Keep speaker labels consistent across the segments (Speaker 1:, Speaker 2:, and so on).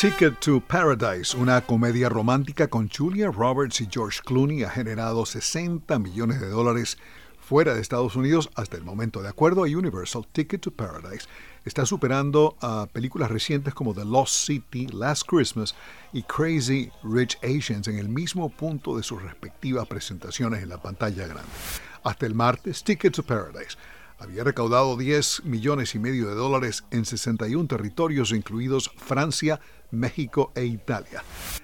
Speaker 1: Ticket to Paradise, una comedia romántica con Julia Roberts y George Clooney, ha generado 60 millones de dólares fuera de Estados Unidos hasta el momento. De acuerdo a Universal, Ticket to Paradise está superando a películas recientes como The Lost City, Last Christmas y Crazy Rich Asians en el mismo punto de sus respectivas presentaciones en la pantalla grande. Hasta el martes, Ticket to Paradise había recaudado 10 millones y medio de dólares en 61 territorios, incluidos Francia, México e Italia.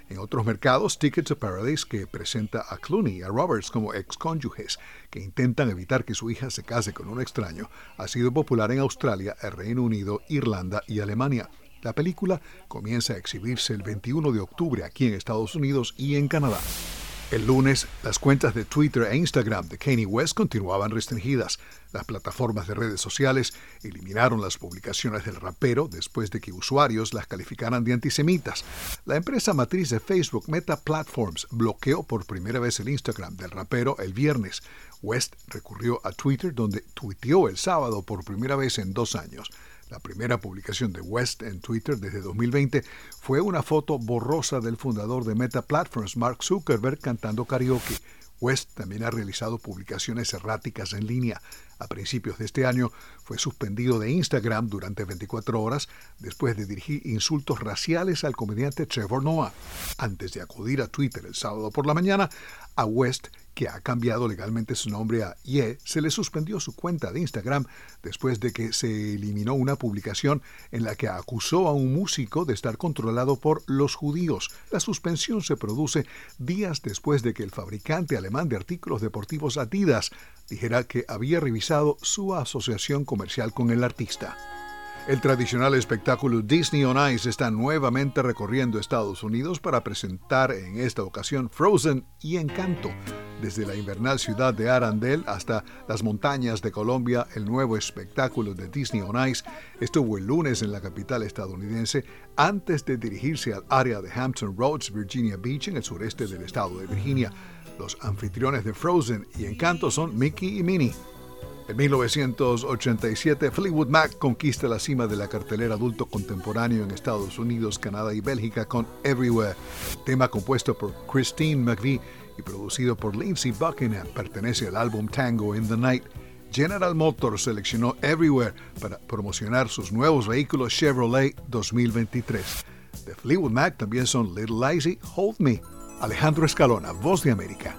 Speaker 1: En otros mercados, Ticket to Paradise, que presenta a Clooney y a Roberts como excónyuges que intentan evitar que su hija se case con un extraño, ha sido popular en Australia, el Reino Unido, Irlanda y Alemania. La película comienza a exhibirse el 21 de octubre aquí en Estados Unidos y en Canadá. El lunes, las cuentas de Twitter e Instagram de Kanye West continuaban restringidas. Las plataformas de redes sociales eliminaron las publicaciones del rapero después de que usuarios las calificaran de antisemitas. La empresa matriz de Facebook, Meta Platforms, bloqueó por primera vez el Instagram del rapero el viernes. West recurrió a Twitter, donde tuiteó el sábado por primera vez en dos años. La primera publicación de West en Twitter desde 2020 fue una foto borrosa del fundador de Meta Platforms, Mark Zuckerberg, cantando karaoke. West también ha realizado publicaciones erráticas en línea. A principios de este año fue suspendido de Instagram durante 24 horas después de dirigir insultos raciales al comediante Trevor Noah. Antes de acudir a Twitter el sábado por la mañana, a West que ha cambiado legalmente su nombre a Ye, se le suspendió su cuenta de Instagram después de que se eliminó una publicación en la que acusó a un músico de estar controlado por los judíos. La suspensión se produce días después de que el fabricante alemán de artículos deportivos Adidas dijera que había revisado su asociación comercial con el artista. El tradicional espectáculo Disney on Ice está nuevamente recorriendo Estados Unidos para presentar en esta ocasión Frozen y Encanto. Desde la invernal ciudad de Arandel hasta las montañas de Colombia, el nuevo espectáculo de Disney on Ice estuvo el lunes en la capital estadounidense antes de dirigirse al área de Hampton Roads, Virginia Beach, en el sureste del estado de Virginia. Los anfitriones de Frozen y Encanto son Mickey y Minnie. En 1987, Fleetwood Mac conquista la cima de la cartelera adulto contemporáneo en Estados Unidos, Canadá y Bélgica con Everywhere, tema compuesto por Christine McVie y producido por Lindsey Buckingham, pertenece al álbum Tango in the Night. General Motors seleccionó Everywhere para promocionar sus nuevos vehículos Chevrolet 2023. De Fleetwood Mac también son Little Lazy, Hold Me, Alejandro Escalona, Voz de América.